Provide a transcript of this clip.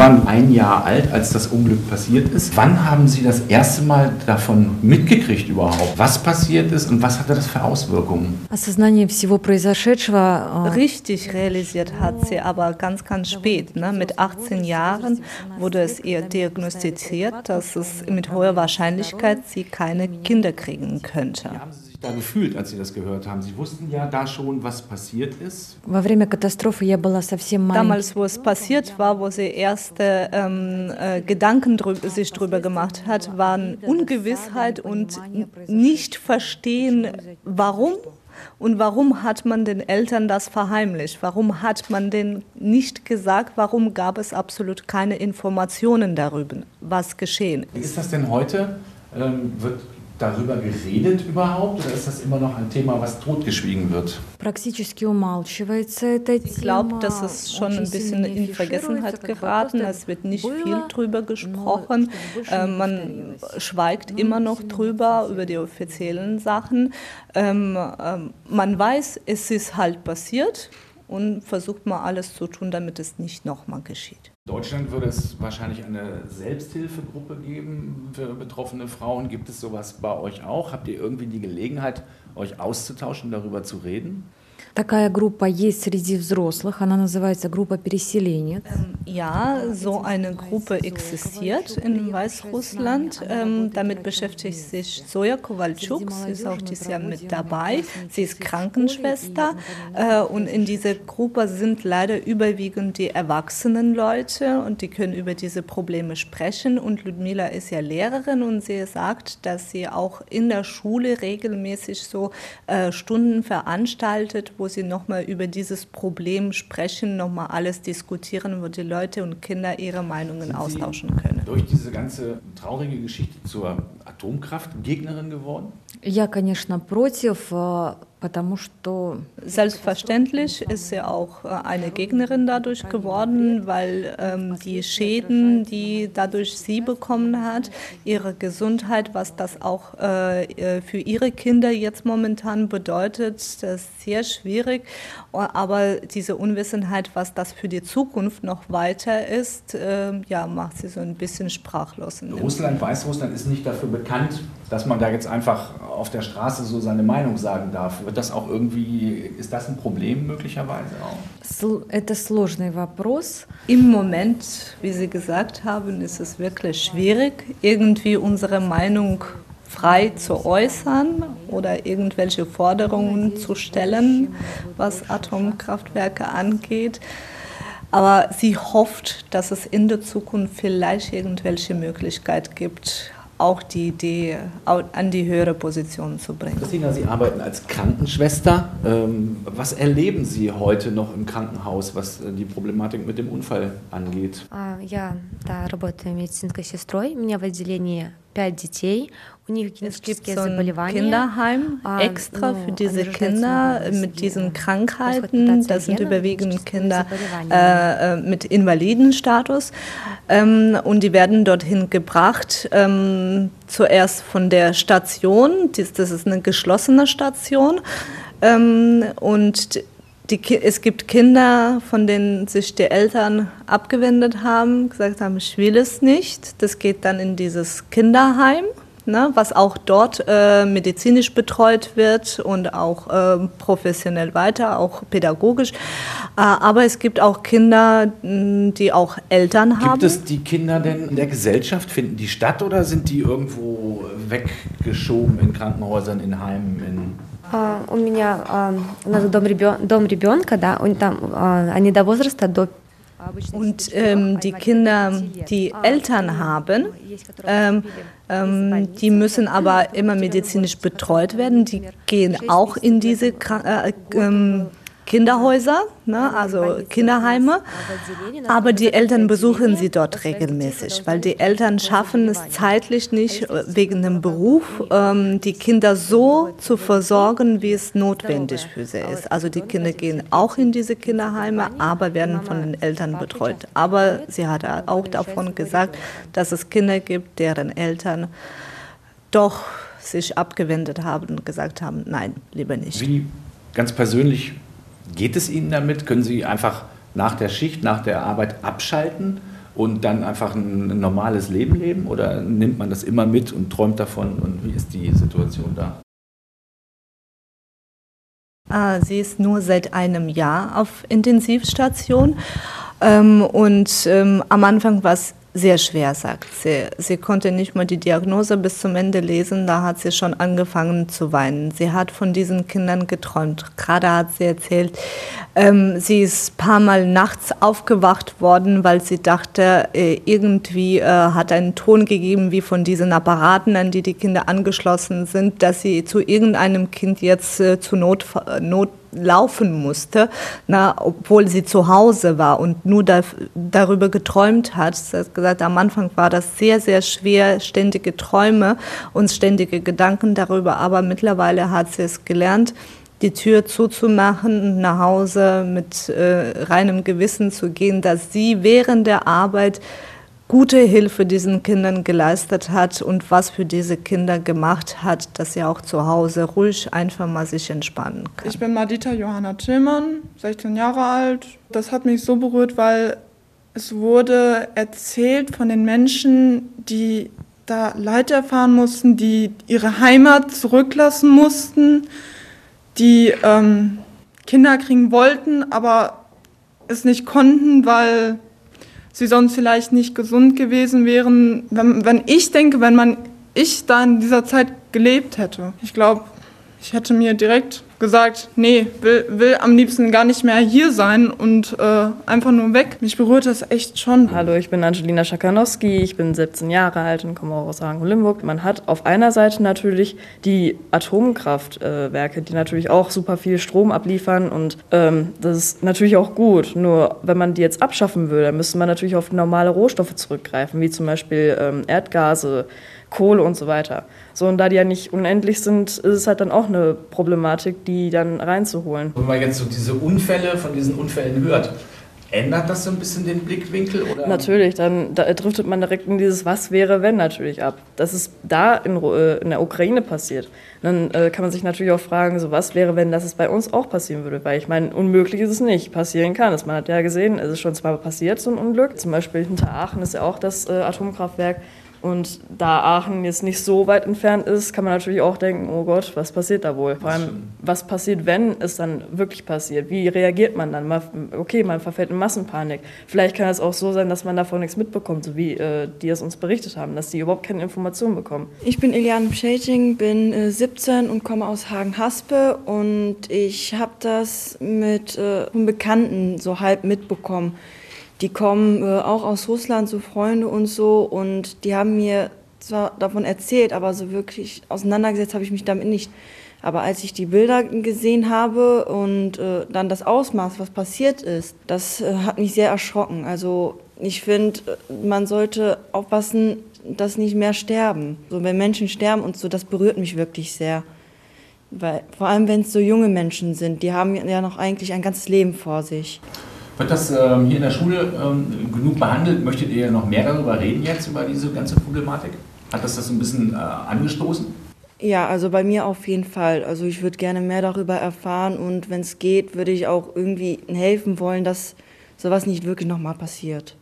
waren ein Jahr alt, als das Unglück passiert ist. Wann haben Sie das erste Mal davon mitgekriegt überhaupt, was passiert ist und was hatte das für Auswirkungen? Richtig realisiert hat sie, aber ganz, ganz spät. Ne? Mit 18 Jahren wurde es ihr diagnostiziert, dass es mit hoher Wahrscheinlichkeit sie keine Kinder kriegen könnte da gefühlt, als sie das gehört haben? Sie wussten ja da schon, was passiert ist. Damals, wo es passiert war, wo sie erste ähm, äh, Gedanken drü sich drüber gemacht hat, waren Ungewissheit und nicht verstehen, warum und warum hat man den Eltern das verheimlicht? Warum hat man denen nicht gesagt? Warum gab es absolut keine Informationen darüber, was geschehen ist? Wie ist das denn heute? Ähm, wird darüber geredet überhaupt oder ist das immer noch ein Thema, was totgeschwiegen wird? Ich glaube, dass es schon ein bisschen in Vergessenheit geraten. Es wird nicht viel drüber gesprochen. Äh, man schweigt immer noch drüber, über die offiziellen Sachen. Ähm, ähm, man weiß, es ist halt passiert und versucht mal alles zu tun, damit es nicht nochmal geschieht. In Deutschland würde es wahrscheinlich eine Selbsthilfegruppe geben für betroffene Frauen. Gibt es sowas bei euch auch? Habt ihr irgendwie die Gelegenheit, euch auszutauschen, darüber zu reden? Такая группа есть среди взрослых, она называется группа переселения. Ja, so eine Gruppe existiert in Weißrussland. Ähm, damit beschäftigt sich Soja Kowalczuk. Sie ist auch dieses Jahr mit dabei. Sie ist Krankenschwester. Äh, und in dieser Gruppe sind leider überwiegend die erwachsenen Leute und die können über diese Probleme sprechen. Und Ludmila ist ja Lehrerin und sie sagt, dass sie auch in der Schule regelmäßig so äh, Stunden veranstaltet, wo sie nochmal über dieses Problem sprechen, nochmal alles diskutieren, wo die Leute und Kinder ihre Meinungen Sind Sie austauschen können. Durch diese ganze traurige Geschichte zur Atomkraftgegnerin geworden? Я, конечно, против, э, потому что Selbstverständlich ist sie auch äh, eine Gegnerin dadurch geworden, weil ähm, die Schäden, die dadurch sie bekommen hat, ihre Gesundheit, was das auch äh, äh, für ihre Kinder jetzt momentan bedeutet, das ist sehr schwierig. Aber diese Unwissenheit, was das für die Zukunft noch weiter ist, äh, ja, macht sie so ein bisschen sprachlos. Russland, Weißrussland ist nicht dafür bekannt, dass man da jetzt einfach auf der Straße so seine Meinung sagen darf. Wird das auch irgendwie, ist das ein Problem möglicherweise auch? сл- это сложный вопрос. Im Moment, wie Sie gesagt haben, ist es wirklich schwierig, irgendwie unsere Meinung frei zu äußern oder irgendwelche Forderungen zu stellen, was Atomkraftwerke angeht. Aber sie hofft, dass es in der Zukunft vielleicht irgendwelche Möglichkeit gibt, auch die Idee au- an die höhere Position zu bringen. Christina, Sie arbeiten als Krankenschwester. Ähm, Was erleben Sie heute noch im Krankenhaus, was äh, die Problematik mit dem Unfall angeht? А, Я да, работаю медицинской сестрой. У меня в отделении пять детей. У них Es gibt генетические so ein заболевания. Kinderheim Ah, extra no, für diese also Kinder das ist mit die, diesen äh, Krankheiten. Transplantation Das sind Gene, überwiegend genetische Kinder Заболевания. äh, äh, mit Invalidenstatus. Ähm, und die werden dorthin gebracht, ähm, zuerst von der Station. Dies, das ist eine geschlossene Station. Ähm, und die, es gibt Kinder, von denen sich die Eltern abgewendet haben, gesagt haben, ich will es nicht. Das geht dann in dieses Kinderheim, ne, was auch dort äh, medizinisch betreut wird und auch äh, professionell weiter, auch pädagogisch. Äh, aber es gibt auch Kinder, die auch Eltern haben. Gibt es die Kinder denn in der Gesellschaft? Finden die statt oder sind die irgendwo weggeschoben in Krankenhäusern, in Heimen? In А, У меня а, у нас дом, ребен- дом ребенка, да, он там, а, они до возраста до обычных Und светочков, ähm, а die инвалидов Kinder, до 5 die лет. А, Eltern haben, есть, которые ähm, поступили из ähm, больницы, die müssen вот, aber которые immer в medizinisch возрасте, betreut которые, werden. Die например, gehen шесть auch in месяцев diese лет, Kra это äh, год, ähm, э, Kinderhäuser, ne, also Kinderheime. Aber die Eltern besuchen sie dort regelmäßig, weil die Eltern schaffen es zeitlich nicht, wegen dem Beruf, ähm, die Kinder so zu versorgen, wie es notwendig für sie ist. Also die Kinder gehen auch in diese Kinderheime, aber werden von den Eltern betreut. Aber sie hat auch davon gesagt, dass es Kinder gibt, deren Eltern doch sich abgewendet haben und gesagt haben, nein, lieber nicht. Wie ganz persönlich geht es Ihnen damit? Können Sie einfach nach der Schicht, nach der Arbeit abschalten? und dann einfach ein, normales Leben leben? Oder nimmt man das immer mit und träumt davon? Und wie ist die Situation da? Ah, sie ist nur seit einem Jahr auf Intensivstation. Ähm, und ähm, am Anfang war es sehr schwer, sagt sie. Sie konnte nicht mal die Diagnose bis zum Ende lesen, da hat sie schon angefangen zu weinen. Sie hat von diesen Kindern geträumt. Gerade hat sie erzählt, ähm, sie ist ein paar Mal nachts aufgewacht worden, weil sie dachte, äh, irgendwie äh, hat einen Ton gegeben, wie von diesen Apparaten, an die die Kinder angeschlossen sind, dass sie zu irgendeinem Kind jetzt äh, zu Not, Not laufen musste, na, obwohl sie zu Hause war und nur da, darüber geträumt hat. Sie hat gesagt, am Anfang war das sehr, sehr schwer, ständige Träume und ständige Gedanken darüber, aber mittlerweile hat sie es gelernt, die Tür zuzumachen und nach Hause mit äh, reinem Gewissen zu gehen, dass sie während der Arbeit gute Hilfe diesen Kindern geleistet hat und was für diese Kinder gemacht hat, dass sie auch zu Hause ruhig einfach mal sich entspannen kann. Ich bin Madita Johanna Tillmann, 16 Jahre alt. Das hat mich so berührt, weil es wurde erzählt von den Menschen, die da Leid erfahren mussten, die ihre Heimat zurücklassen mussten, die ähm, Kinder kriegen wollten, aber es nicht konnten, weil sie sonst vielleicht nicht gesund gewesen wären. Wenn, wenn ich denke, wenn man ich da in dieser Zeit gelebt hätte, ich glaube, ich hätte mir direkt gesagt, nee, will, will am liebsten gar nicht mehr hier sein und äh, einfach nur weg. Mich berührt das echt schon. Hallo, ich bin Angelina Schakanowski, ich bin 17 Jahre alt und komme auch aus Hagen-Limburg. Man hat auf einer Seite natürlich die Atomkraftwerke, die natürlich auch super viel Strom abliefern und ähm, das ist natürlich auch gut. Nur wenn man die jetzt abschaffen will, dann müsste man natürlich auf normale Rohstoffe zurückgreifen, wie zum Beispiel ähm, Erdgase, Kohle und so weiter. So, und da die ja nicht unendlich sind, ist es halt dann auch eine Problematik, die dann reinzuholen. Wenn man jetzt so diese Unfälle von diesen Unfällen hört, ändert das so ein bisschen den Blickwinkel? Oder? Natürlich, dann da driftet man direkt in dieses Was wäre, wenn natürlich ab. Das ist da in, äh, in der Ukraine passiert. Dann äh, kann man sich natürlich auch fragen, so was wäre, wenn das bei uns auch passieren würde. Weil ich meine, unmöglich ist es nicht, passieren kann es. Man hat ja gesehen, es ist schon zwar passiert, so ein Unglück. Zum Beispiel hinter Aachen ist ja auch das äh, Atomkraftwerk und da Aachen jetzt nicht so weit entfernt ist, kann man natürlich auch denken, oh Gott, was passiert da wohl? Vor allem, was passiert, wenn es dann wirklich passiert? Wie reagiert man dann? Okay, man verfällt in Massenpanik. Vielleicht kann es auch so sein, dass man davon nichts mitbekommt, so wie äh, die es uns berichtet haben, dass die überhaupt keine Informationen bekommen. Ich bin Iliane Pschäting, bin äh, 17 und komme aus Hagen-Haspe und ich habe das mit äh, Bekannten so halb mitbekommen die kommen äh, auch aus Russland, so Freunde und so. Und die haben mir zwar davon erzählt, aber so wirklich auseinandergesetzt habe ich mich damit nicht. Aber als ich die Bilder gesehen habe und äh, dann das Ausmaß, was passiert ist, das äh, hat mich sehr erschrocken. Also ich finde, äh, man sollte aufpassen, dass nicht mehr sterben. So, wenn Menschen sterben und so, das berührt mich wirklich sehr. Weil, vor allem, wenn es so junge Menschen sind, die haben ja noch eigentlich ein ganzes Leben vor sich. Wird das ähm, hier in der Schule ähm, genug behandelt? Möchtet ihr noch mehr darüber reden jetzt, über diese ganze Problematik? Hat das das ein bisschen äh, angestoßen? Ja, also bei mir auf jeden Fall. Also ich würde gerne mehr darüber erfahren und wenn es geht, würde ich auch irgendwie helfen wollen, dass sowas nicht wirklich nochmal passiert.